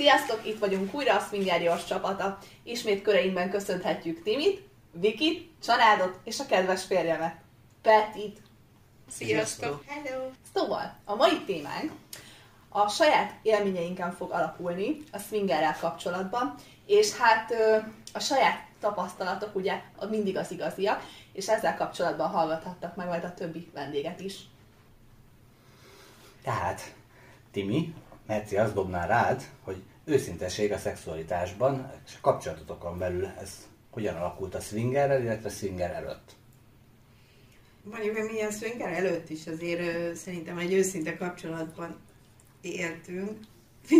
Sziasztok, itt vagyunk újra, a Swinger Gyors csapata. Ismét köreinkben köszönhetjük Timit, Vikit, családot és a kedves férjemet, Petit. Sziasztok! Hello! Szóval, a mai témánk a saját élményeinken fog alapulni a swingerrel kapcsolatban, és hát a saját tapasztalatok ugye mindig az igaziak, és ezzel kapcsolatban hallgathattak meg majd a többi vendéget is. Tehát, Timi, Merci azt dobná rád, hogy őszinteség a szexualitásban, és a kapcsolatotokon belül ez hogyan alakult a swingerrel, illetve a swinger előtt? Mondjuk, hogy milyen swinger előtt is azért ö, szerintem egy őszinte kapcsolatban éltünk.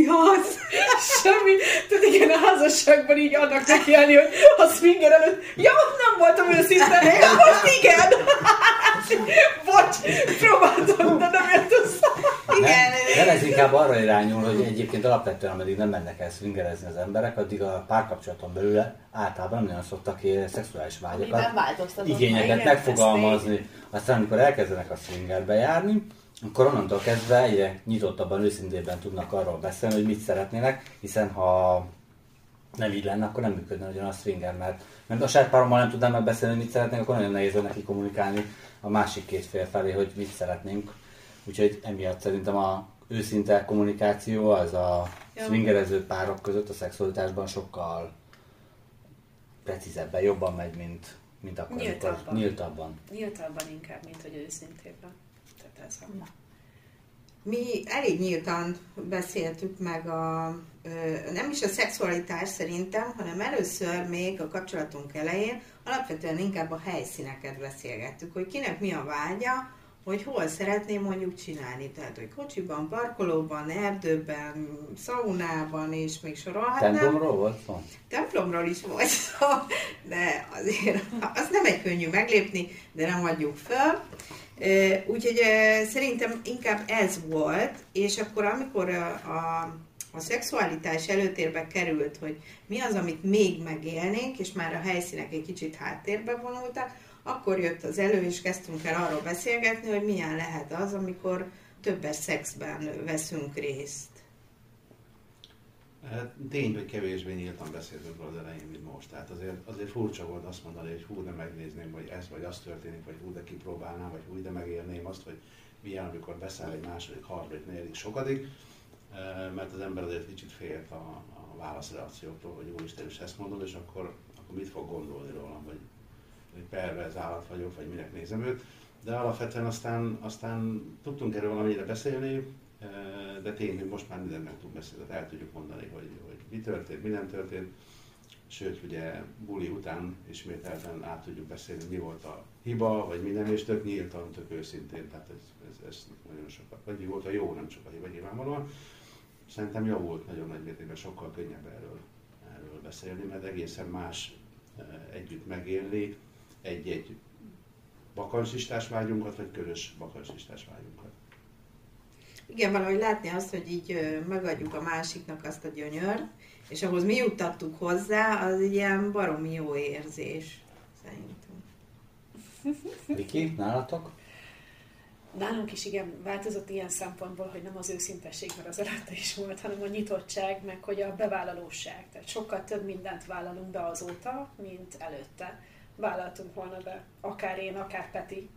Az, semmi. Tehát igen, a házasságban így annak nekiállni, hogy a swinger előtt, ja, nem voltam őszinte, inkább arra irányul, hogy egyébként alapvetően, ameddig nem mennek el swingerezni az emberek, addig a párkapcsolaton belül általában nem nagyon szoktak szexuális vágyakat, igényeket megfogalmazni. Aztán, amikor elkezdenek a swingerbe járni, akkor onnantól kezdve egyre nyitottabban, őszintében tudnak arról beszélni, hogy mit szeretnének, hiszen ha nem így lenne, akkor nem működne ugyan a swinger, mert, mert a saját párommal nem tudnám megbeszélni, hogy mit szeretnénk, akkor nagyon nehéz neki kommunikálni a másik két fél felé, hogy mit szeretnénk. Úgyhogy emiatt szerintem a őszinte kommunikáció az a ja. swingerező párok között a szexualitásban sokkal precízebben, jobban megy, mint, mint akkor, nyíltabban. nyíltabban. Nyíltabban inkább, mint hogy őszintében. Tehát ez a... Mi elég nyíltan beszéltük meg a, nem is a szexualitás szerintem, hanem először még a kapcsolatunk elején alapvetően inkább a helyszíneket beszélgettük, hogy kinek mi a vágya, hogy hol szeretném mondjuk csinálni. Tehát, hogy kocsiban, parkolóban, erdőben, szaunában, és még sorolhatnám. Templomról volt szó? Templomról is volt szó, de azért az nem egy könnyű meglépni, de nem adjuk föl. Úgyhogy szerintem inkább ez volt, és akkor amikor a, a a szexualitás előtérbe került, hogy mi az, amit még megélnénk, és már a helyszínek egy kicsit háttérbe vonultak, akkor jött az elő, és kezdtünk el arról beszélgetni, hogy milyen lehet az, amikor többes szexben veszünk részt. Hát, tény, hogy kevésbé nyíltan beszéltünk az elején, mint most. Tehát azért, azért furcsa volt azt mondani, hogy hú, de megnézném, hogy ez vagy az történik, vagy hú, de kipróbálnám, vagy hú, de megélném azt, hogy milyen, amikor beszáll egy második, harmadik, negyedik, sokadik, mert az ember azért kicsit félt a, a válaszreakcióktól, hogy úristen is ezt mondom, és akkor, akkor mit fog gondolni rólam, vagy hogy pervez állat vagyok, vagy minek nézem őt. De alapvetően aztán, aztán tudtunk erről valamennyire beszélni, de tény, hogy most már mindent meg tudunk beszélni, tehát el tudjuk mondani, hogy, hogy mi történt, mi nem történt. Sőt, ugye buli után ismételten át tudjuk beszélni, mi volt a hiba, vagy mi nem, és tök nyíltan, tök őszintén, tehát ez, ez, ez nagyon sokat, vagy mi volt a jó, nem csak a hiba nyilvánvalóan. Szerintem jó volt nagyon nagy mértékben, sokkal könnyebb erről, erről beszélni, mert egészen más együtt megélni, egy-egy bakancslistás vágyunkat, vagy körös bakancslistás vágyunkat. Igen, valahogy látni azt, hogy így megadjuk a másiknak azt a gyönyört, és ahhoz mi juttattuk hozzá, az egy ilyen baromi jó érzés, szerintem. Viki, nálatok? Nálunk is igen, változott ilyen szempontból, hogy nem az őszintesség, mert az előtte is volt, hanem a nyitottság, meg hogy a bevállalóság. Tehát sokkal több mindent vállalunk be azóta, mint előtte vállaltunk volna be, akár én, akár Peti.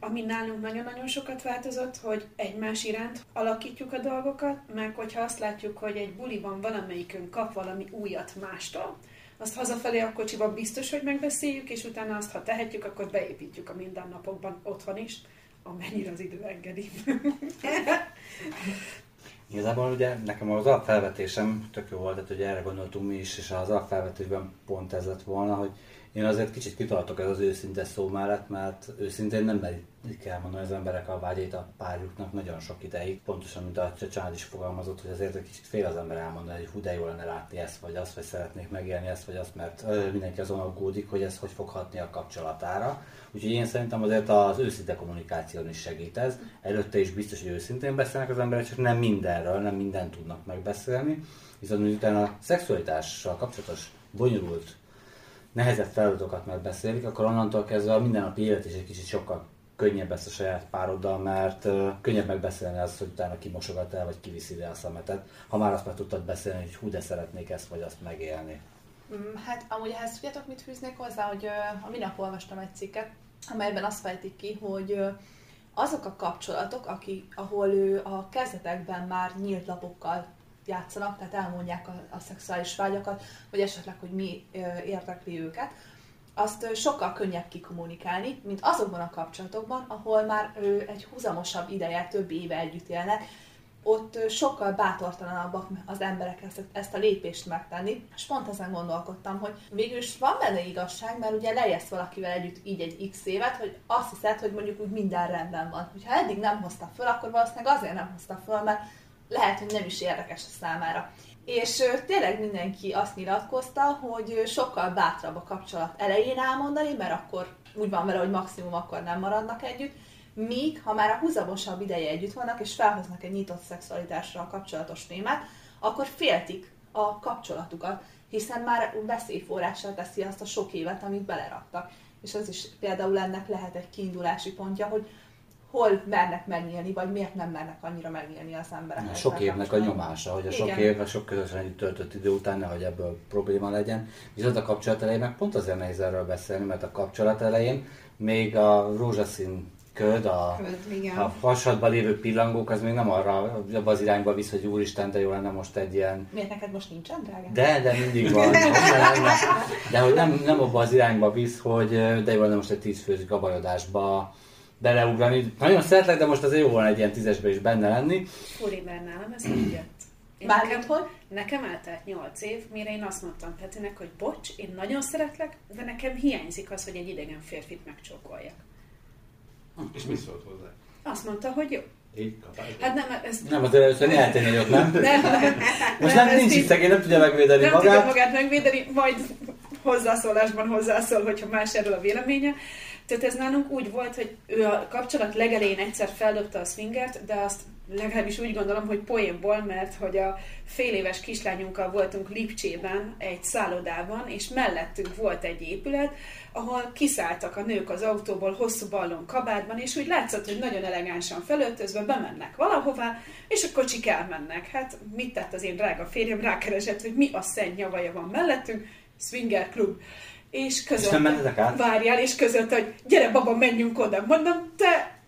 Ami nálunk nagyon-nagyon sokat változott, hogy egymás iránt alakítjuk a dolgokat, meg hogyha azt látjuk, hogy egy buliban valamelyikünk kap valami újat mástól, azt hazafelé a kocsiban biztos, hogy megbeszéljük, és utána azt, ha tehetjük, akkor beépítjük a mindennapokban otthon is, amennyire az idő engedi. Igazából ugye nekem az alapfelvetésem tök jó volt, tehát hogy erre gondoltunk mi is, és az alapfelvetésben pont ez lett volna, hogy én azért kicsit kitartok ez az őszinte szó mellett, mert őszintén nem merik elmondani az emberek a vágyait a párjuknak nagyon sok ideig. Pontosan, mint a család is fogalmazott, hogy azért egy kicsit fél az ember elmondani, hogy hú, de jó lenne látni ezt vagy azt, vagy szeretnék megélni ezt vagy azt, mert mindenki azon aggódik, hogy ez hogy fog hatni a kapcsolatára. Úgyhogy én szerintem azért az őszinte kommunikáción is segít ez. Előtte is biztos, hogy őszintén beszélnek az emberek, csak nem mindenről, nem mindent tudnak megbeszélni. Viszont miután a szexualitással kapcsolatos bonyolult nehezebb feladatokat megbeszélik, akkor onnantól kezdve a mindennapi élet is egy kicsit sokkal könnyebb ezt a saját pároddal, mert könnyebb megbeszélni azt, hogy utána kimosogat el, vagy kiviszi ide a szemetet, ha már azt meg tudtad beszélni, hogy hú, de szeretnék ezt, vagy azt megélni. Mm, hát amúgy ehhez tudjátok, mit fűznék hozzá, hogy a minap olvastam egy cikket, amelyben azt fejtik ki, hogy azok a kapcsolatok, aki, ahol ő a kezdetekben már nyílt lapokkal játszanak, tehát elmondják a, a szexuális vágyakat, vagy esetleg, hogy mi érdekli őket, azt sokkal könnyebb kikommunikálni, mint azokban a kapcsolatokban, ahol már egy húzamosabb ideje, több éve együtt élnek, ott sokkal bátortalanabbak az emberek ezt, ezt a lépést megtenni. És pont ezen gondolkodtam, hogy végül is van benne igazság, mert ugye lejesz valakivel együtt így egy x évet, hogy azt hiszed, hogy mondjuk úgy minden rendben van. Ha eddig nem hozta föl, akkor valószínűleg azért nem hozta föl, mert lehet, hogy nem is érdekes a számára. És tényleg mindenki azt nyilatkozta, hogy sokkal bátrabb a kapcsolat elején elmondani, mert akkor úgy van vele, hogy maximum akkor nem maradnak együtt, míg ha már a húzamosabb ideje együtt vannak, és felhoznak egy nyitott szexualitásra kapcsolatos témát, akkor féltik a kapcsolatukat, hiszen már veszélyforrással teszi azt a sok évet, amit beleraktak. És ez is például ennek lehet egy kiindulási pontja, hogy hol mernek megnyílni, vagy miért nem mernek annyira megnyílni az emberek. A sok évnek a nyomása, hogy a sok Igen. év, a sok közösen együtt töltött idő után nehogy ebből probléma legyen. Viszont a kapcsolat elején meg pont azért nehéz erről beszélni, mert a kapcsolat elején még a rózsaszín köd, a, köd, a hasadban lévő pillangók, az még nem arra, abba az irányba visz, hogy úristen, de jó lenne most egy ilyen... Miért neked most nincsen, drága? De, de mindig van. de hogy nem, nem abba az irányba visz, hogy de jó lenne most egy tízfős gabajodásba beleugrani. Nagyon szeretlek, de most azért jó volna egy ilyen tízesbe is benne lenni. Furi, mert nálam ez nem jött. nekem, hogy? Nekem eltelt 8 év, mire én azt mondtam Petinek, hogy bocs, én nagyon szeretlek, de nekem hiányzik az, hogy egy idegen férfit megcsókoljak. És mi szólt hozzá? Azt mondta, hogy jó. Így Hát nem, ez... Nem, az először nyeltél nagyot, nem? nem? Most nem, nem nincs itt szegény, nem tudja megvédeni nem magát. Nem tudja magát megvédeni, majd hozzászólásban hozzászól, hogyha más erről a véleménye. Tehát ez nálunk úgy volt, hogy ő a kapcsolat legelején egyszer feldobta a swingert, de azt legalábbis úgy gondolom, hogy poénból, mert hogy a fél éves kislányunkkal voltunk Lipcsében egy szállodában, és mellettünk volt egy épület, ahol kiszálltak a nők az autóból hosszú ballon kabátban, és úgy látszott, hogy nagyon elegánsan felöltözve bemennek valahová, és a kocsik elmennek. Hát mit tett az én drága férjem? Rákeresett, hogy mi a szent nyavaja van mellettünk, swinger klub és között, és várjál, és között, hogy gyere baba, menjünk oda. Mondom, te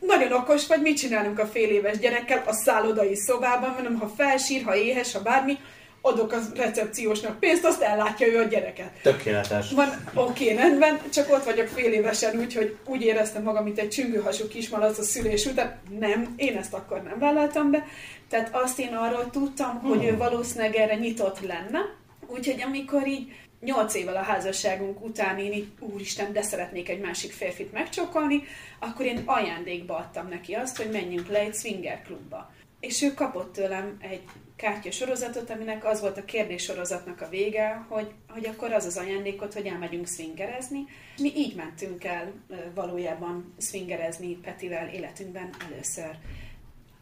nagyon okos vagy, mit csinálunk a fél éves gyerekkel a szállodai szobában, mondom, ha felsír, ha éhes, ha bármi, adok a recepciósnak pénzt, azt ellátja ő a gyereket. Tökéletes. Van, oké, okay, rendben, csak ott vagyok fél évesen, úgyhogy úgy éreztem magam, mint egy csüngőhasú kismalac a szülés után. Nem, én ezt akkor nem vállaltam be. Tehát azt én arról tudtam, hmm. hogy ő valószínűleg erre nyitott lenne. Úgyhogy amikor így nyolc évvel a házasságunk után én így, úristen, de szeretnék egy másik férfit megcsokolni, akkor én ajándékba adtam neki azt, hogy menjünk le egy swinger klubba. És ő kapott tőlem egy kártya sorozatot, aminek az volt a kérdés sorozatnak a vége, hogy, hogy akkor az az ajándékot, hogy elmegyünk swingerezni. Mi így mentünk el valójában swingerezni Petivel életünkben először.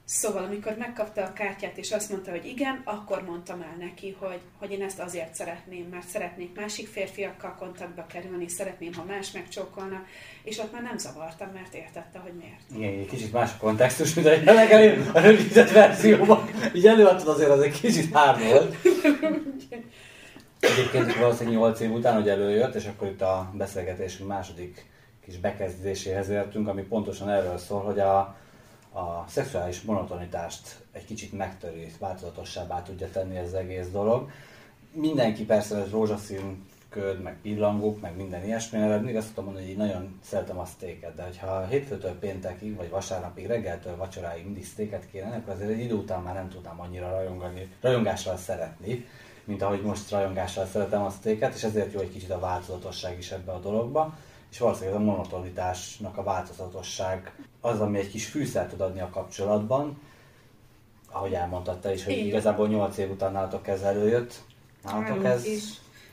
Szóval, amikor megkapta a kártyát, és azt mondta, hogy igen, akkor mondtam el neki, hogy, hogy én ezt azért szeretném, mert szeretnék másik férfiakkal kontaktba kerülni, szeretném, ha más megcsókolna, és ott már nem zavartam, mert értette, hogy miért. Igen, egy kicsit más a kontextus, mint a legelőbb a rövidített verzióban. Így előadtad azért, az egy kicsit hár volt. Egyébként valószínűleg 8 év után, hogy előjött, és akkor itt a beszélgetésünk második kis bekezdéséhez értünk, ami pontosan erről szól, hogy a, a szexuális monotonitást egy kicsit megtöri, változatossábbá tudja tenni ez az egész dolog. Mindenki persze ez rózsaszín köd, meg pillangók, meg minden ilyesmi, mert még azt tudom mondani, hogy én nagyon szeretem a sztéket, de hogyha hétfőtől péntekig, vagy vasárnapig, reggeltől vacsoráig mindig sztéket kéne, akkor azért egy idő után már nem tudnám annyira rajongani, rajongással szeretni, mint ahogy most rajongással szeretem a sztéket, és ezért jó egy kicsit a változatosság is ebbe a dologba és valószínűleg ez a monotonitásnak a változatosság az, ami egy kis fűszert tud adni a kapcsolatban, ahogy elmondtad te is, hogy Én. igazából 8 év után nálatok ez előjött. Nálatok ez... Is.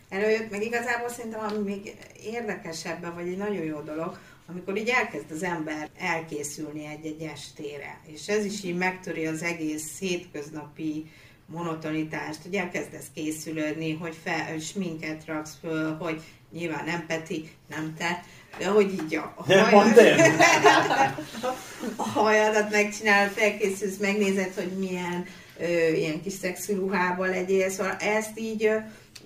Előjött, meg igazából szerintem ami még érdekesebb, vagy egy nagyon jó dolog, amikor így elkezd az ember elkészülni egy-egy estére, és ez is így megtöri az egész hétköznapi monotonitást, hogy elkezdesz készülődni, hogy fel, sminket raksz föl, hogy nyilván nem Peti, nem te, de hogy így a, a hajadat, a hajadat megcsinálod, felkészülsz, megnézed, hogy milyen ö, ilyen kis szexi ruhába legyél, szóval ezt így ö,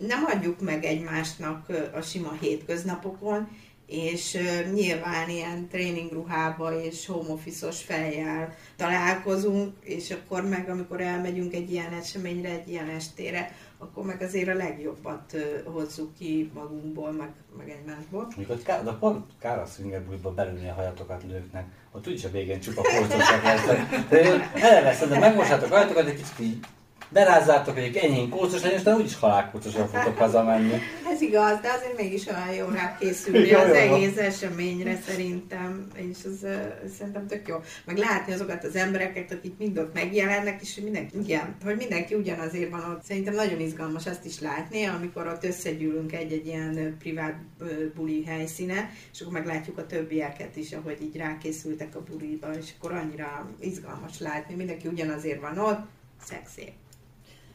nem adjuk meg egymásnak ö, a sima hétköznapokon, és uh, nyilván ilyen tréningruhába és home office-os fejjel találkozunk, és akkor meg amikor elmegyünk egy ilyen eseményre, egy ilyen estére, akkor meg azért a legjobbat hozzuk ki magunkból, meg, meg egymásból. Mikor kár, de pont kár a swingerbújba belülni a hajatokat lőknek, ott úgyis a végén csupa polcosak lesznek. De elveszed, de megmosátok a hajatokat, egy kicsit így berázzátok, hogy enyhén kócos legyen, és úgyis halálkócosan fogtok hazamenni. Ez igaz, de azért mégis olyan jó rá készülni jó, az jó, egész eseményre szerintem, és az uh, szerintem tök jó. Meg látni azokat az embereket, akik mind ott megjelennek, és hogy mindenki, igen, hogy mindenki ugyanazért van ott. Szerintem nagyon izgalmas azt is látni, amikor ott összegyűlünk egy-egy ilyen privát buli helyszíne, és akkor meglátjuk a többieket is, ahogy így rákészültek a buliba, és akkor annyira izgalmas látni, mindenki ugyanazért van ott, szexi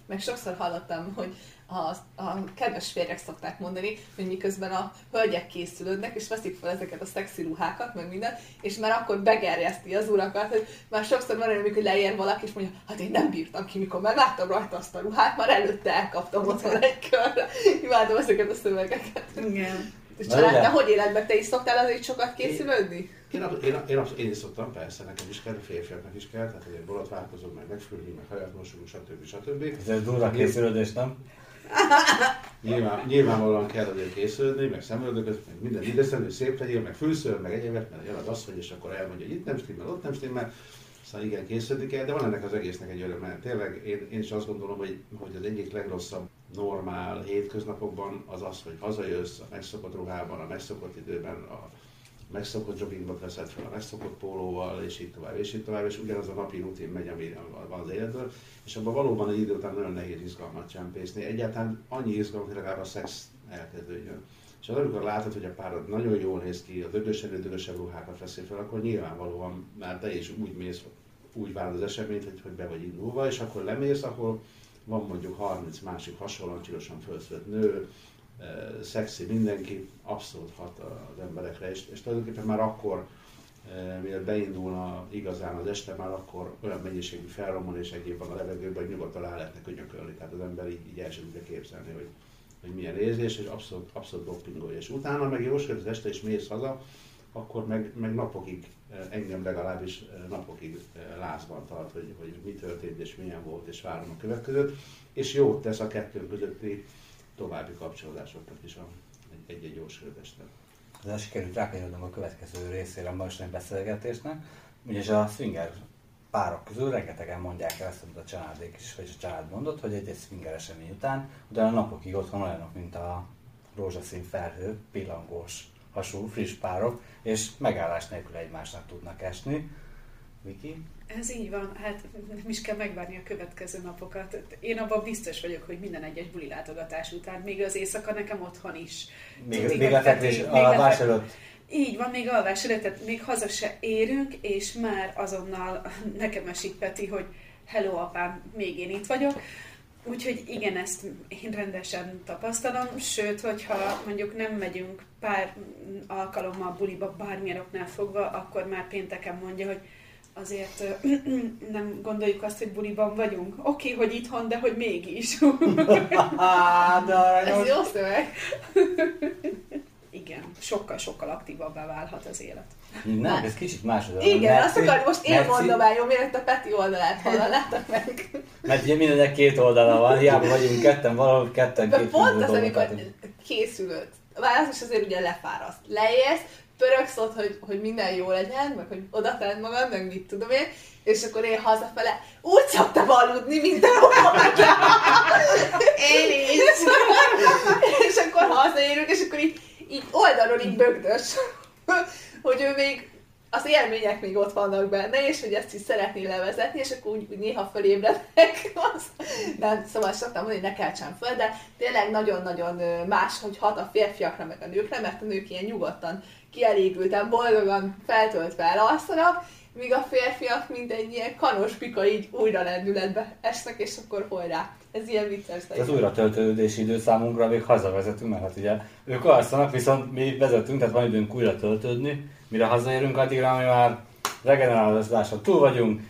meg sokszor hallottam, hogy a, a kedves férjek szokták mondani, hogy miközben a hölgyek készülődnek, és veszik fel ezeket a szexi ruhákat, meg minden, és már akkor begerjeszti az urakat, hogy már sokszor van hogy leér valaki, és mondja, hát én nem bírtam ki, mikor már láttam rajta azt a ruhát, már előtte elkaptam otthon egy körre. Imádom ezeket a szövegeket. Igen. És család, hogy életben te is szoktál azért sokat készülődni? Én, én, én, én is szoktam, persze, nekem is kell, a férfiaknak is kell, tehát azért borotválkozunk, meg megfürgünk, meg hajat mosunk, stb. stb. Ez egy durva készülődés, nem? Nyilván, nyilvánvalóan kell azért készülni, meg szemöldököt, meg minden ideszem, hogy szép legyél, meg fülször, meg egyébként, mert jön az asszony, és akkor elmondja, hogy itt nem stimmel, ott nem stimmel. Szóval igen, készülni kell, de van ennek az egésznek egy öröm, tényleg én, én is azt gondolom, hogy, hogy az egyik legrosszabb normál hétköznapokban az az, hogy hazajössz a megszokott ruhában, a megszokott időben, a megszokott joggingbot veszed fel a megszokott pólóval, és így tovább, és így tovább, és ugyanaz a napi rutin megy, ami van az életből, és abban valóban egy idő után nagyon nehéz izgalmat csempészni. Egyáltalán annyi izgalmat, hogy legalább a szex elkezdődjön. És az, amikor látod, hogy a párod nagyon jól néz ki, a dögösebb, dögösebb ruhákat veszi fel, akkor nyilvánvalóan már te is úgy mész, úgy várod az eseményt, hogy, hogy be vagy indulva, és akkor lemész, akkor van mondjuk 30 másik hasonlóan csirosan felszült nő, szexi mindenki, abszolút hat az emberekre, és, és tulajdonképpen már akkor, mielőtt beindulna igazán az este, már akkor olyan mennyiségű felromolás egyéb van a levegőben, hogy nyugodtan rá lehetne könyökölni. Tehát az ember így, így el sem tudja képzelni, hogy, hogy milyen érzés, és abszolút, abszolút dopingolja. És utána meg jóskod az este, és mész haza, akkor meg, meg napokig, engem legalábbis napokig lázban tart, hogy, hogy mi történt, és milyen volt, és várom a következőt. És jót tesz a kettő közötti további kapcsolódásoknak is a, egy-egy gyors De Ez sikerült rákanyarodnom a következő részére a mostani beszélgetésnek, ugyanis a swinger párok közül rengetegen mondják el ezt, amit a családék is, vagy a család mondott, hogy egy-egy swinger esemény után, utána napokig otthon olyanok, mint a rózsaszín felhő, pillangós, hasonló friss párok, és megállás nélkül egymásnak tudnak esni. Viki? Ez így van, hát nem is kell megvárni a következő napokat. Én abban biztos vagyok, hogy minden egyes buli látogatás után, még az éjszaka nekem otthon is. Még, még, még lefekvés, alvás előtt? Így van, még alvás előtt, tehát még haza se érünk, és már azonnal nekem esik Peti, hogy hello apám, még én itt vagyok. Úgyhogy igen, ezt én rendesen tapasztalom, sőt, hogyha mondjuk nem megyünk pár alkalommal buliba bármilyen oknál fogva, akkor már pénteken mondja, hogy azért nem gondoljuk azt, hogy buliban vagyunk. Oké, okay, hogy itthon, de hogy mégis. de Ez jó szöveg. Igen, sokkal-sokkal aktívabbá válhat az élet. Nem, ez kicsit más. Igen, azt akar, most én merci. mondom el, jó, mielőtt a Peti oldalát hallanátok meg. Mert ugye mindenek két oldala van, hiába vagyunk ketten, valahol ketten két Pont az, amikor készülőd. Válasz is azért ugye lefáraszt. Leérsz, pöröksz ott, hogy, hogy minden jó legyen, meg hogy oda tedd magad, meg mit tudom én, és akkor én hazafele úgy szoktam aludni, mint a Én is. és akkor hazaérünk, és akkor így, így oldalról így bögdös, hogy ő még az élmények még ott vannak benne, és hogy ezt is szeretné levezetni, és akkor úgy, úgy néha fölébrednek. Nem, szóval szoktam mondani, hogy ne keltsen föl, de tényleg nagyon-nagyon más, hogy hat a férfiakra meg a nőkre, mert a nők ilyen nyugodtan kielégülten, boldogan feltöltve elalszanak, míg a férfiak mint egy ilyen kanos pika így újra lendületbe esnek, és akkor hajrá. Ez ilyen vicces. Ez újra töltődési idő számunkra, még hazavezetünk, mert hát ugye ők alszanak, viszont mi vezetünk, tehát van időnk újra töltődni, mire hazaérünk, addigra mi már regeneráláson túl vagyunk,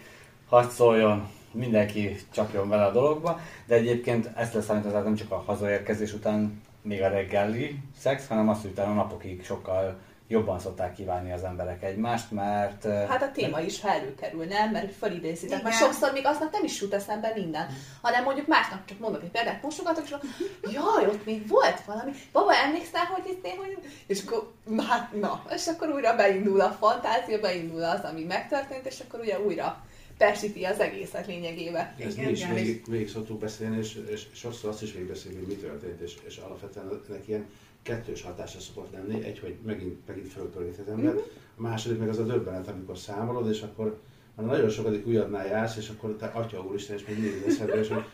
hadd szóljon, mindenki csapjon vele a dologba, de egyébként ezt leszámítva nem csak a hazaérkezés után még a reggeli szex, hanem azt, hogy utána napokig sokkal jobban szokták kívánni az emberek egymást, mert... Hát a téma is előkerül, nem? Mert felidézi. Tehát már sokszor még aznak nem is jut eszembe minden, hanem mondjuk másnap csak mondok egy példát, mosogatok, és jaj, ott még volt valami. Baba, emlékszel, hogy itt hogy... És akkor, hát na, és akkor újra beindul a fantázia, beindul az, ami megtörtént, és akkor ugye újra persíti az egészet lényegébe. Ez mi is végig, végig szoktuk beszélni, és, és, és sokszor azt is végigbeszélni, hogy mi történt, és, és alapvetően ennek ilyen kettős hatása szokott lenni. Egy, hogy megint, megint fölpörgít az ember, mm-hmm. a második meg az a döbbenet, amikor számolod, és akkor már nagyon sokadik újabbnál jársz, és akkor te atya úristen, és még mindig eszedbe, és hogy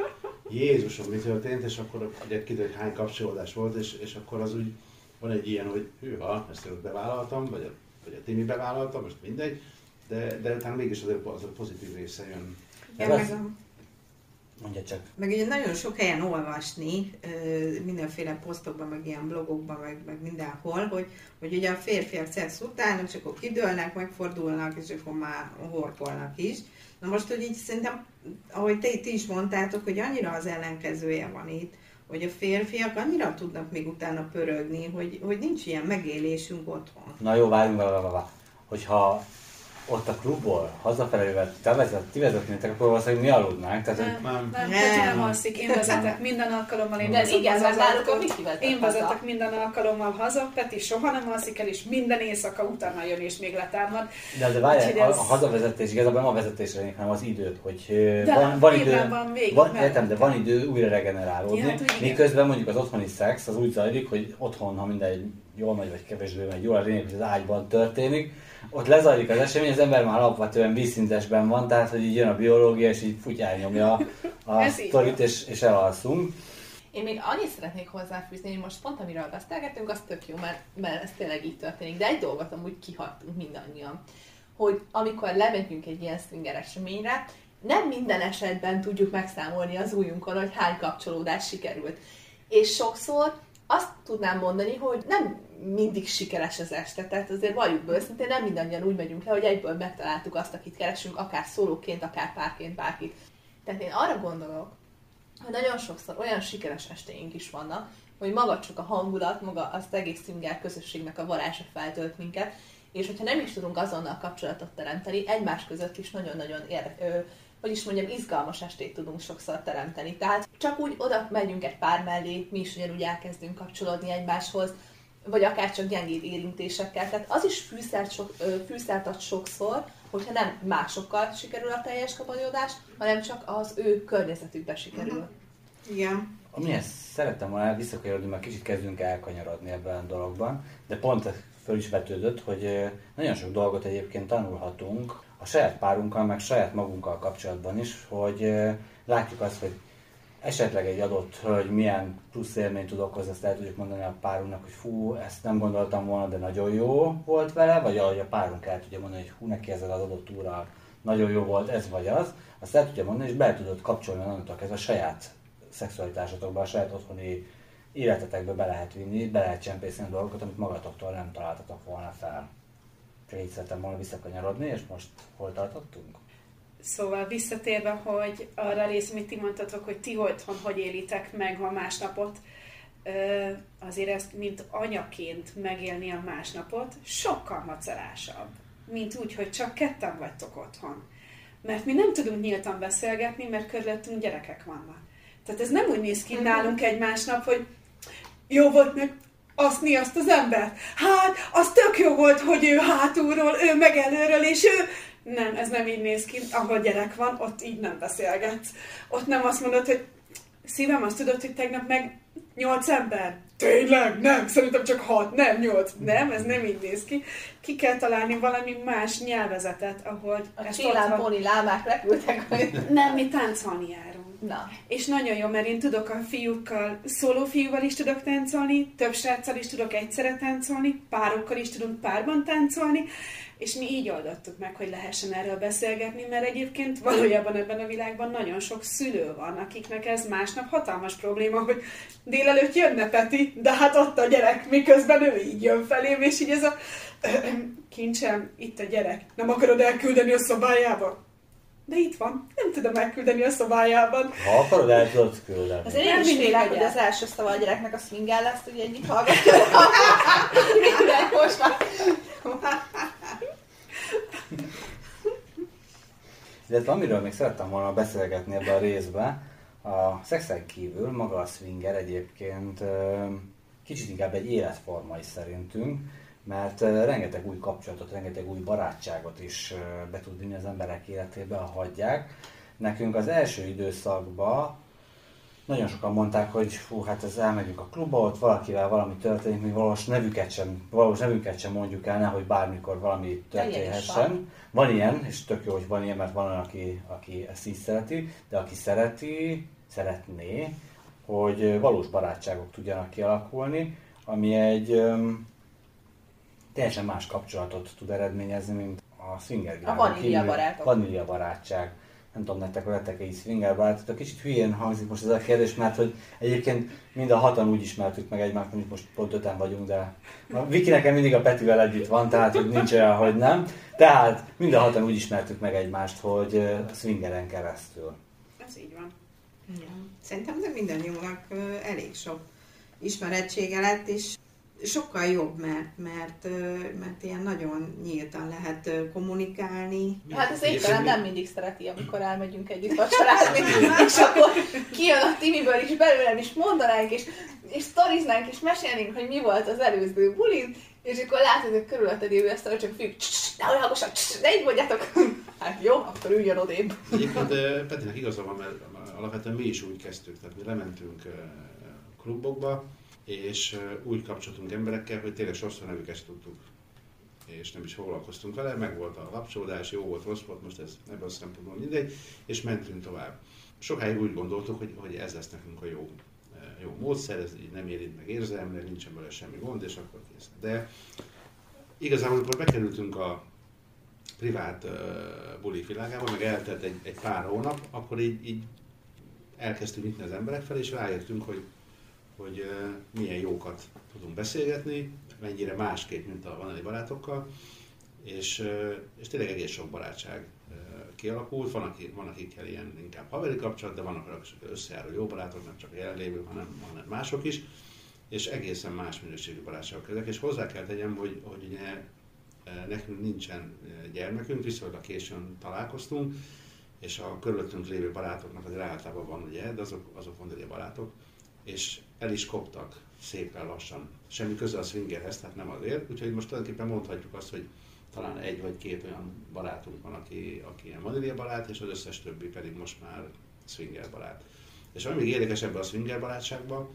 Jézusom, mi történt, és akkor ugye kiderül, hogy hány kapcsolódás volt, és, és akkor az úgy van egy ilyen, hogy hűha, ezt én bevállaltam, vagy a, vagy a Timi bevállaltam, most mindegy, de, de utána mégis az a, az a pozitív része jön. Ja, meg, a, Mondja csak. Meg ugye nagyon sok helyen olvasni, mindenféle posztokban, meg ilyen blogokban, meg, meg mindenhol, hogy, hogy ugye a férfiak szex után, csak akkor kidőlnek, megfordulnak, és akkor már horkolnak is. Na most, hogy így szerintem, ahogy te itt is mondtátok, hogy annyira az ellenkezője van itt, hogy a férfiak annyira tudnak még utána pörögni, hogy, hogy nincs ilyen megélésünk otthon. Na jó, várjunk, várjunk, hogyha ott a klubból hazafelé te vezet, ti vezetnétek, akkor valószínűleg mi aludnánk. Tehát, nem, nem, nem, nem, nem. alszik, én vezetek minden alkalommal, én vezetek, igen, náluk Én vezetek minden alkalommal haza, Peti soha nem alszik el, és minden éjszaka utána jön és még letámad. De, de várjál, a, a, hazavezetés igazából nem a vezetésre, hanem az időt, hogy de, van, van idő, van, végig, van, értem, de van idő újra regenerálódni. Ja, hát, Miközben mondjuk az otthoni szex az úgy zajlik, hogy otthon, ha minden jól megy, vagy kevésbé megy jól, a lényeg, hogy az ágyban történik, ott lezajlik az esemény, az ember már alapvetően vízszintesben van, tehát hogy így jön a biológia, és így futyán nyomja a sztorit, és, és elalszunk. Én még annyit szeretnék hozzáfűzni, hogy most pont amiről beszélgetünk, az tök jó, mert, mert ez tényleg így történik. De egy dolgot amúgy kihagytunk mindannyian, hogy amikor lemegyünk egy ilyen swinger eseményre, nem minden esetben tudjuk megszámolni az újunkon, hogy hány kapcsolódás sikerült. És sokszor azt tudnám mondani, hogy nem mindig sikeres az este, tehát azért valljuk be őszintén, nem mindannyian úgy megyünk le, hogy egyből megtaláltuk azt, akit keresünk, akár szólóként, akár párként, bárkit. Tehát én arra gondolok, hogy nagyon sokszor olyan sikeres estéink is vannak, hogy maga csak a hangulat, maga az egész szinger közösségnek a varázsa feltölt minket, és hogyha nem is tudunk azonnal kapcsolatot teremteni, egymás között is nagyon-nagyon ér, ö, hogy is mondjam, izgalmas estét tudunk sokszor teremteni. Tehát csak úgy oda megyünk egy pár mellé, mi is ugyanúgy elkezdünk kapcsolódni egymáshoz, vagy akár csak gyengéd érintésekkel. Tehát az is fűszert, sok, fűszert ad sokszor, hogyha nem másokkal sikerül a teljes kapcsolódás, hanem csak az ő környezetükbe sikerül. Uh-huh. Igen. Amihez szerettem volna visszakanyarodni, mert kicsit kezdünk elkanyarodni ebben a dologban, de pont föl is vetődött, hogy nagyon sok dolgot egyébként tanulhatunk a saját párunkkal, meg saját magunkkal kapcsolatban is, hogy látjuk azt, hogy esetleg egy adott hölgy milyen plusz élményt tud okozni, azt el tudjuk mondani a párunknak, hogy fú, ezt nem gondoltam volna, de nagyon jó volt vele, vagy ahogy a párunk el tudja mondani, hogy hú, neki ez az adott úrral nagyon jó volt, ez vagy az, azt el tudja mondani, és be tudod kapcsolni onnantól ez a saját szexualitásotokba, a saját otthoni életetekbe be lehet vinni, be lehet csempészni a dolgokat, amit magatoktól nem találtatok volna fel. Csak így szeretem volna visszakanyarodni, és most hol tartottunk? Szóval visszatérve, hogy arra rész, amit ti mondtatok, hogy ti otthon hogy élitek meg a másnapot, azért ezt, mint anyaként megélni a másnapot, sokkal macerásabb, mint úgy, hogy csak ketten vagytok otthon. Mert mi nem tudunk nyíltan beszélgetni, mert körülöttünk gyerekek vannak. Tehát ez nem úgy néz ki nálunk egy másnap, hogy jó volt meg aszni azt az embert. Hát, az tök jó volt, hogy ő hátulról, ő meg előről, és ő nem, ez nem így néz ki. Ahol gyerek van, ott így nem beszélgetsz. Ott nem azt mondod, hogy szívem, azt tudod, hogy tegnap meg nyolc ember? Tényleg? Nem, szerintem csak hat, nem nyolc. Nem, ez nem így néz ki. Ki kell találni valami más nyelvezetet, ahol... A csillán poni lámák repültek. nem, mi táncolni járunk. Na. És nagyon jó, mert én tudok a fiúkkal, szóló fiúval is tudok táncolni, több sráccal is tudok egyszerre táncolni, párokkal is tudunk párban táncolni, és mi így oldottuk meg, hogy lehessen erről beszélgetni, mert egyébként valójában ebben a világban nagyon sok szülő van, akiknek ez másnap hatalmas probléma, hogy délelőtt jönne Peti, de hát ott a gyerek, miközben ő így jön felém, és így ez a kincsem, itt a gyerek, nem akarod elküldeni a szobájába? De itt van, nem tudom elküldeni a szobájában. Ha akarod, el tudod küldeni. Azért én is félek, hogy az első szava a gyereknek a swingel lesz, hogy egyik hallgatja. Mindenki most már. Illetve amiről még szerettem volna beszélgetni ebbe a részbe, a szexen kívül maga a swinger egyébként kicsit inkább egy életforma szerintünk, mert rengeteg új kapcsolatot, rengeteg új barátságot is be tud vinni az emberek életébe, ha hagyják. Nekünk az első időszakban nagyon sokan mondták, hogy fú, hát ez elmegyünk a klubba, ott valakivel valami történik, mi valós nevüket sem, valós nevüket sem mondjuk el, nehogy bármikor valami történhessen. Van. van ilyen, és tök jó, hogy van ilyen, mert van olyan, aki, aki ezt így szereti, de aki szereti, szeretné, hogy valós barátságok tudjanak kialakulni, ami egy um, teljesen más kapcsolatot tud eredményezni, mint a swinger A vanília barátok. Vanília barátság nem tudom, nektek lettek egy swinger barátok, kicsit hülyén hangzik most ez a kérdés, mert hogy egyébként mind a hatan úgy ismertük meg egymást, mondjuk most pont öten vagyunk, de a Viki nekem mindig a Petivel együtt van, tehát hogy nincs olyan, hogy nem. Tehát mind a hatan úgy ismertük meg egymást, hogy a swingeren keresztül. Ez így van. Ja. Szerintem ez mindannyiunknak elég sok ismerettsége lett, és sokkal jobb, mert, mert, mert ilyen nagyon nyíltan lehet kommunikálni. Hát ez éppen nem mindig szereti, amikor elmegyünk együtt vacsorázni, és akkor kijön a Timiből is belőlem, és mondanánk, és, és sztoriznánk, és mesélnénk, hogy mi volt az előző bulin, és akkor látod, hogy körülötted élő ezt a csak függ, ne olyan hangosan, ne így mondjátok. Hát jó, akkor üljön odébb. Egyébként Petinek igaza van, mert alapvetően mi is úgy kezdtük, tehát mi lementünk klubokba, és úgy kapcsolatunk emberekkel, hogy tényleg sokszor nevüket tudtuk és nem is foglalkoztunk vele, meg volt a lapcsolódás, jó volt, rossz volt, most ez ebben a szempontból mindegy, és mentünk tovább. Sokáig úgy gondoltuk, hogy, hogy ez lesz nekünk a jó, jó módszer, ez így nem érint meg érzelmileg, nincsen vele semmi gond, és akkor kész. De igazából, amikor bekerültünk a privát uh, buli világába, meg eltelt egy, egy pár hónap, akkor így, így elkezdtünk nyitni az emberek felé, és rájöttünk, hogy hogy milyen jókat tudunk beszélgetni, mennyire másképp, mint a vanali barátokkal, és, és tényleg egész sok barátság kialakult, van, aki, van akikkel ilyen inkább haveri kapcsolat, de vannak akik összejáró jó barátok, nem csak a hanem, hanem mások is, és egészen más minőségű barátságok ezek, és hozzá kell tegyem, hogy, hogy ugye nekünk nincsen gyermekünk, viszonylag későn találkoztunk, és a körülöttünk lévő barátoknak azért általában van ugye, de azok, azok a barátok, és el is koptak szépen lassan. Semmi köze a swingerhez, tehát nem azért. Úgyhogy most tulajdonképpen mondhatjuk azt, hogy talán egy vagy két olyan barátunk van, aki, aki ilyen Manilia barát, és az összes többi pedig most már swinger barát. És ami még érdekes ebben a swinger barátságban,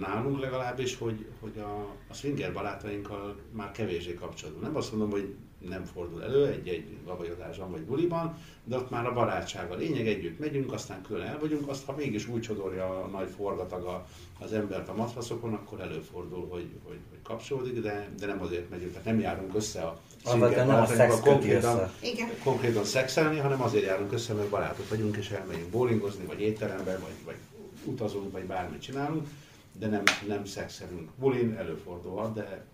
nálunk legalábbis, hogy, hogy a, a swinger barátainkkal már kevésbé kapcsolatban. Nem azt mondom, hogy nem fordul elő egy-egy gabajodásban vagy buliban, de ott már a barátság a lényeg, együtt megyünk, aztán külön el vagyunk, azt ha mégis úgy csodorja a nagy forgatag az embert a matraszokon, akkor előfordul, hogy, hogy, hogy kapcsolódik, de, de nem azért megyünk, tehát nem járunk össze a nem a szex konkrétan, konkrétan szexelni, hanem azért járunk össze, mert barátok vagyunk, és elmegyünk bowlingozni, vagy étterembe, vagy, vagy utazunk, vagy bármit csinálunk, de nem, nem szexelünk. Bulin előfordulhat, de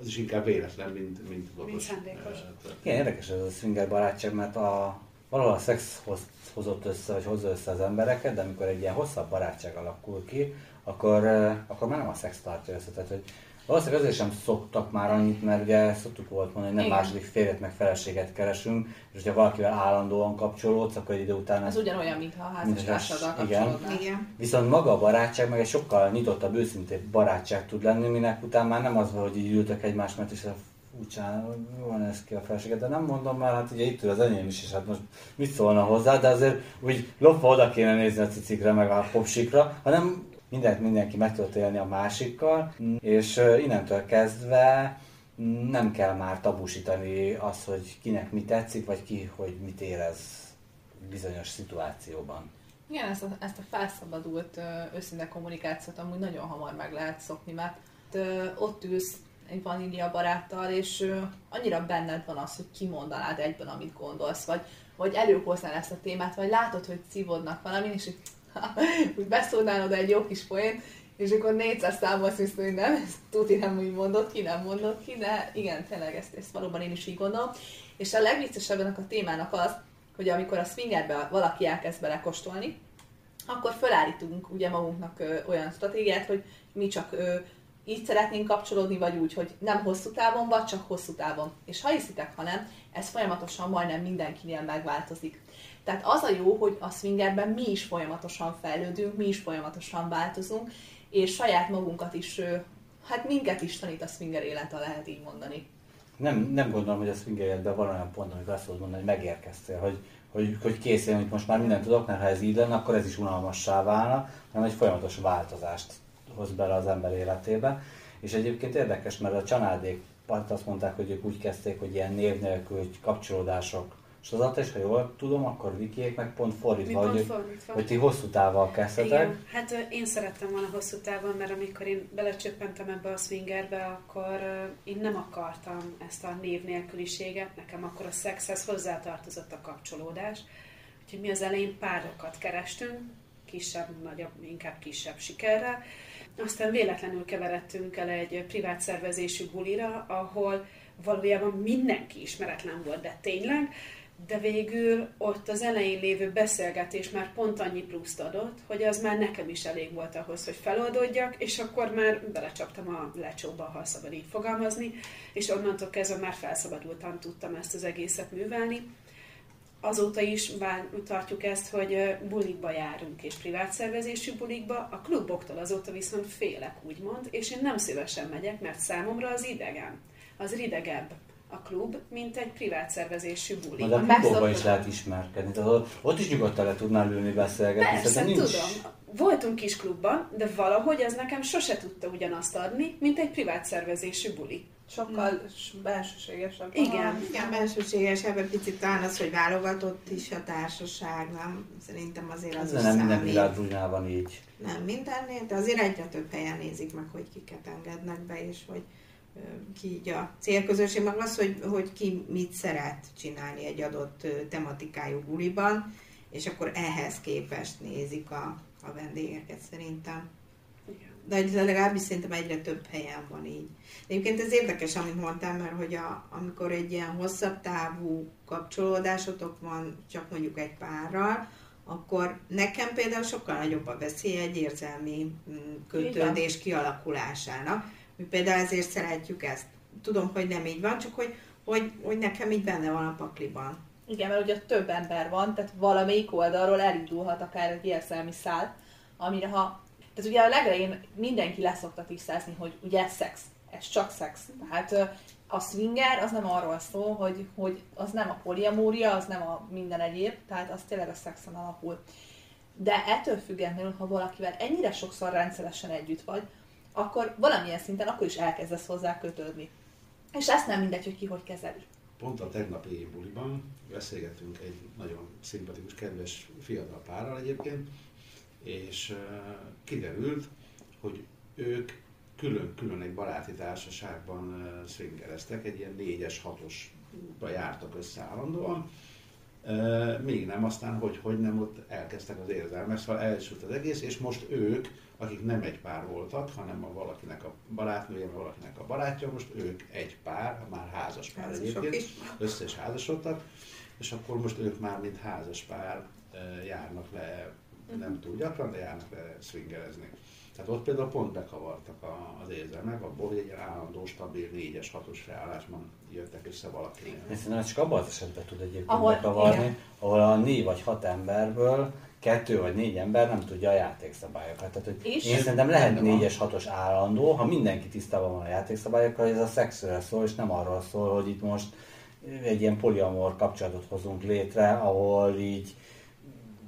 az is inkább véletlen, mint, mint tudatos. Mint szándékos. Igen, érdekes ez a swinger barátság, mert a, valahol a szex hoz, hozott össze, vagy hozza össze az embereket, de amikor egy ilyen hosszabb barátság alakul ki, akkor, akkor már nem a szex tartja össze. Tehát, hogy Valószínűleg azért sem szoktak már annyit, mert ugye szoktuk volt mondani, hogy nem Igen. második férjet meg feleséget keresünk, és hogyha valakivel állandóan kapcsolódsz, akkor egy idő után... Ez ugyanolyan, mintha a házastársaddal igen. igen. Viszont maga a barátság meg egy sokkal nyitottabb, őszintébb barátság tud lenni, minek után már nem az van, hogy így ültök egymás mert és furcsán, van ez ki a feleséget, de nem mondom már, hát ugye itt ül az enyém is, és hát most mit szólna hozzá, de azért úgy lopva oda kéne nézni a cicikre, meg a popsikra, hanem mindent mindenki meg tudott élni a másikkal, és innentől kezdve nem kell már tabusítani azt, hogy kinek mi tetszik, vagy ki, hogy mit érez bizonyos szituációban. Igen, ezt a, ezt a felszabadult őszinte kommunikációt amúgy nagyon hamar meg lehet szokni, mert ott ülsz egy vanília baráttal, és annyira benned van az, hogy kimondanád egyben, amit gondolsz, vagy, vagy előhoznád ezt a témát, vagy látod, hogy szívodnak valamin, és úgy beszólnál egy jó kis poént, és akkor 400 számolsz vissza, hogy nem, ezt tuti nem úgy mondott ki, nem mondott ki, de igen, tényleg ezt, ezt valóban én is így gondolom. És a legviccesebb a témának az, hogy amikor a swingerbe valaki elkezd belekostolni, akkor felállítunk ugye magunknak ö, olyan stratégiát, hogy mi csak ö, így szeretnénk kapcsolódni, vagy úgy, hogy nem hosszú távon, vagy csak hosszú távon. És ha hiszitek, ha nem, ez folyamatosan majdnem mindenkinél megváltozik. Tehát az a jó, hogy a swingerben mi is folyamatosan fejlődünk, mi is folyamatosan változunk, és saját magunkat is, hát minket is tanít a swinger élete, lehet így mondani. Nem, nem gondolom, hogy a swinger életben van olyan pont, amikor azt mondani, hogy megérkeztél, hogy, hogy, hogy készül, hogy most már mindent tudok, mert ha ez így lenne, akkor ez is unalmassá válna, hanem egy folyamatos változást hoz bele az ember életébe. És egyébként érdekes, mert a csanádék azt mondták, hogy ők úgy kezdték, hogy ilyen név nélkül kapcsolódások és az is, ha jól tudom, akkor Vikiék meg pont fordítva, pont hogy, fordítva. hogy ti hosszú távval kezdtetek. Igen, hát én szerettem volna hosszú távon, mert amikor én belecsöppentem ebbe a swingerbe, akkor én nem akartam ezt a név nélküliséget, nekem akkor a szexhez hozzátartozott a kapcsolódás. Úgyhogy mi az elején párokat kerestünk, kisebb, nagyobb, inkább kisebb sikerrel. Aztán véletlenül keveredtünk el egy privát szervezésű bulira, ahol valójában mindenki ismeretlen volt, de tényleg, de végül ott az elején lévő beszélgetés már pont annyi pluszt adott, hogy az már nekem is elég volt ahhoz, hogy feloldódjak, és akkor már belecsaptam a lecsóba, ha szabad így fogalmazni, és onnantól kezdve már felszabadultan tudtam ezt az egészet művelni. Azóta is tartjuk ezt, hogy bulikba járunk, és privát szervezésű bulikba, a kluboktól azóta viszont félek, úgymond, és én nem szívesen megyek, mert számomra az idegen, az ridegebb a klub, mint egy privát szervezésű buli. De a klubokban is lehet ismerkedni, tehát ott is nyugodtan le tudnál ülni, beszélgetni. Persze, nincs... tudom. Voltunk kis klubban, de valahogy ez nekem sose tudta ugyanazt adni, mint egy privát szervezésű buli. Sokkal hmm. belsőségesebb. Igen, igen, belsőségesebb, egy picit talán az, hogy válogatott is a társaság, nem? Szerintem azért az Ez nem minden világbújnál így. Nem mindennél, de azért egyre több helyen nézik meg, hogy kiket engednek be, és hogy ki így a célközönség, meg az, hogy, hogy ki mit szeret csinálni egy adott tematikájú buliban, és akkor ehhez képest nézik a, a vendégeket szerintem. De legalábbis szerintem egyre több helyen van így. Egyébként ez érdekes, amit mondtam, mert hogy a, amikor egy ilyen hosszabb távú kapcsolódásotok van, csak mondjuk egy párral, akkor nekem például sokkal nagyobb a veszély egy érzelmi mm, kötődés kialakulásának mi például ezért szeretjük ezt. Tudom, hogy nem így van, csak hogy, hogy, hogy nekem így benne van a pakliban. Igen, mert ugye több ember van, tehát valamelyik oldalról elindulhat akár egy érzelmi szál, amire ha... Tehát ugye a legelején mindenki leszokta tisztázni, hogy ugye ez szex, ez csak szex. Tehát a swinger az nem arról szól, hogy, hogy az nem a poliamória, az nem a minden egyéb, tehát az tényleg a szexen alapul. De ettől függetlenül, ha valakivel ennyire sokszor rendszeresen együtt vagy, akkor valamilyen szinten akkor is elkezdesz hozzá kötődni. És ezt nem mindegy, hogy ki hogy kezeli. Pont a tegnapi buliban beszélgettünk egy nagyon szimpatikus, kedves fiatal párral egyébként, és kiderült, hogy ők külön-külön egy baráti társaságban swingereztek, egy ilyen négyes, hatosba jártak össze állandóan, még nem, aztán hogy, hogy nem, ott elkezdtek az érzelmek, szóval elsült az egész, és most ők akik nem egy pár voltak, hanem a valakinek a barátnője, valakinek a barátja, most ők egy pár, már házas pár Házasok egyébként, is. össze is házasodtak, és akkor most ők már mint házas pár járnak le, nem mhm. túl gyakran, de járnak le swingerezni. Tehát ott például pont bekavartak az érzelmek, abból, hogy egy állandó, stabil, négyes, hatos felállásban jöttek össze valakinél. Szerintem csak abban az esetben tud egyébként ahol, bekavarni, igen. ahol a négy vagy hat emberből kettő vagy négy ember nem tudja a játékszabályokat. Tehát, hogy és én szerintem lehet négyes, hatos állandó, ha mindenki tisztában van a játékszabályokkal, ez a szexről szól, és nem arról szól, hogy itt most egy ilyen poliamor kapcsolatot hozunk létre, ahol így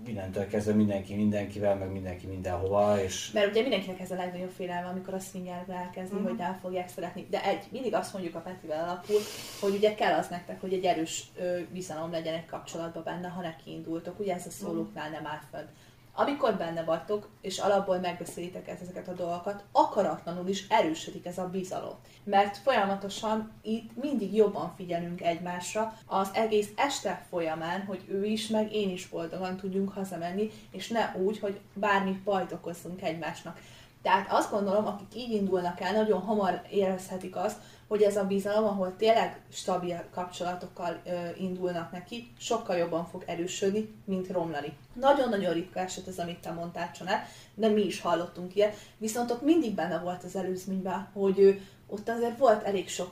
mindentől kezdve mindenki mindenkivel, meg mindenki mindenhova. És... Mert ugye mindenkinek ez a legnagyobb félelme, amikor a swingerbe elkezdi, uh-huh. hogy el fogják szeretni. De egy, mindig azt mondjuk a Petivel alapul, hogy ugye kell az nektek, hogy egy erős ö, bizalom legyen egy kapcsolatban benne, ha neki indultok. Ugye ez a szólóknál nem áll fönn. Amikor benne vagytok, és alapból megbeszélitek ezeket a dolgokat, akaratlanul is erősödik ez a bizalom. Mert folyamatosan itt mindig jobban figyelünk egymásra, az egész este folyamán, hogy ő is, meg én is boldogan tudjunk hazamenni, és ne úgy, hogy bármi bajt okozzunk egymásnak. Tehát azt gondolom, akik így indulnak el, nagyon hamar érezhetik azt, hogy ez a bizalom, ahol tényleg stabil kapcsolatokkal ö, indulnak neki, sokkal jobban fog erősödni, mint romlani. Nagyon-nagyon ritka eset ez, amit te mondtál, Csanel, de mi is hallottunk ilyet, viszont ott mindig benne volt az előzményben, hogy ő ott azért volt elég sok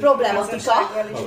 problematika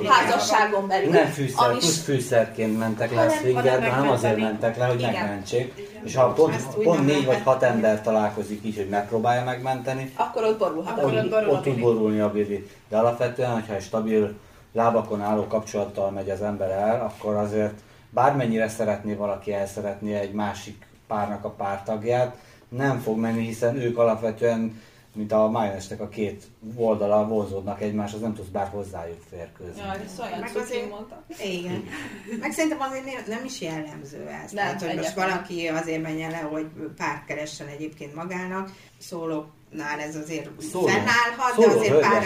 házasságon belül. Nem fűszer, ami plusz fűszerként mentek le a swingerbe, hanem azért mentek le, hogy Igen. megmentsék. És ha pont, pont négy vagy hat ember találkozik így, hogy megpróbálja megmenteni, akkor ott borulhat. Akkor ott, borul ott tud borulni a bili. De alapvetően, hogyha egy stabil lábakon álló kapcsolattal megy az ember el, akkor azért bármennyire szeretné valaki elszeretni egy másik párnak a pártagját, nem fog menni, hiszen ők alapvetően mint a májnesnek a két oldala vonzódnak egymáshoz, nem tudsz bár hozzájuk férkőzni. Ja, ez olyan meg azért, mondta. Igen. meg szerintem azért nem is jellemző ez. Nem, Tehát, hogy most valaki azért menjen le, hogy párt keressen egyébként magának, szólóknál ez azért szóló, fennállhat, szóló de azért pár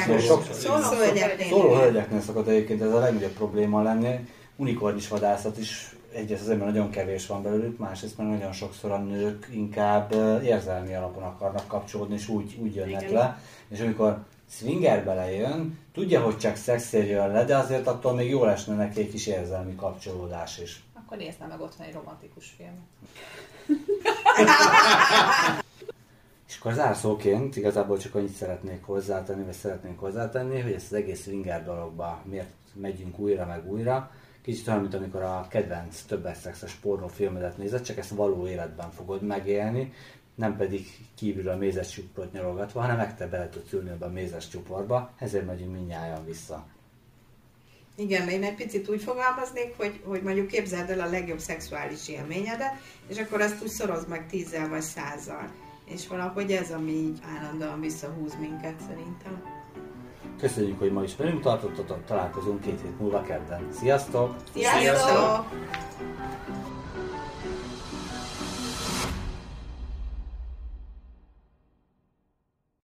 szóló hölgyeknél. Szóló hölgyeknél szokott egyébként ez a legnagyobb probléma lenni. Unikornis vadászat is egyrészt azért, mert nagyon kevés van belőlük, másrészt mert nagyon sokszor a nők inkább érzelmi alapon akarnak kapcsolódni, és úgy, úgy jönnek Igen. le. És amikor swinger belejön, tudja, hogy csak szexér jön le, de azért attól még jól esne neki egy kis érzelmi kapcsolódás is. Akkor nézd meg otthon egy romantikus filmet. És akkor zárszóként igazából csak annyit szeretnék hozzátenni, vagy szeretnénk hozzátenni, hogy ezt az egész swinger dologba miért megyünk újra meg újra, Kicsit olyan, mint amikor a kedvenc többes szexes pornófilmedet nézed, csak ezt való életben fogod megélni, nem pedig kívül a mézes csuprot nyalogatva, hanem meg te bele tudsz ülni a mézes csuporba, ezért megyünk mindnyájan vissza. Igen, én egy picit úgy fogalmaznék, hogy, hogy mondjuk képzeld el a legjobb szexuális élményedet, és akkor azt úgy szoroz meg tízzel vagy százzal. És valahogy ez, ami így állandóan visszahúz minket szerintem. Köszönjük, hogy ma is velünk tartottatok, találkozunk két hét múlva kedden. Sziasztok! Sziasztok! Sziasztok!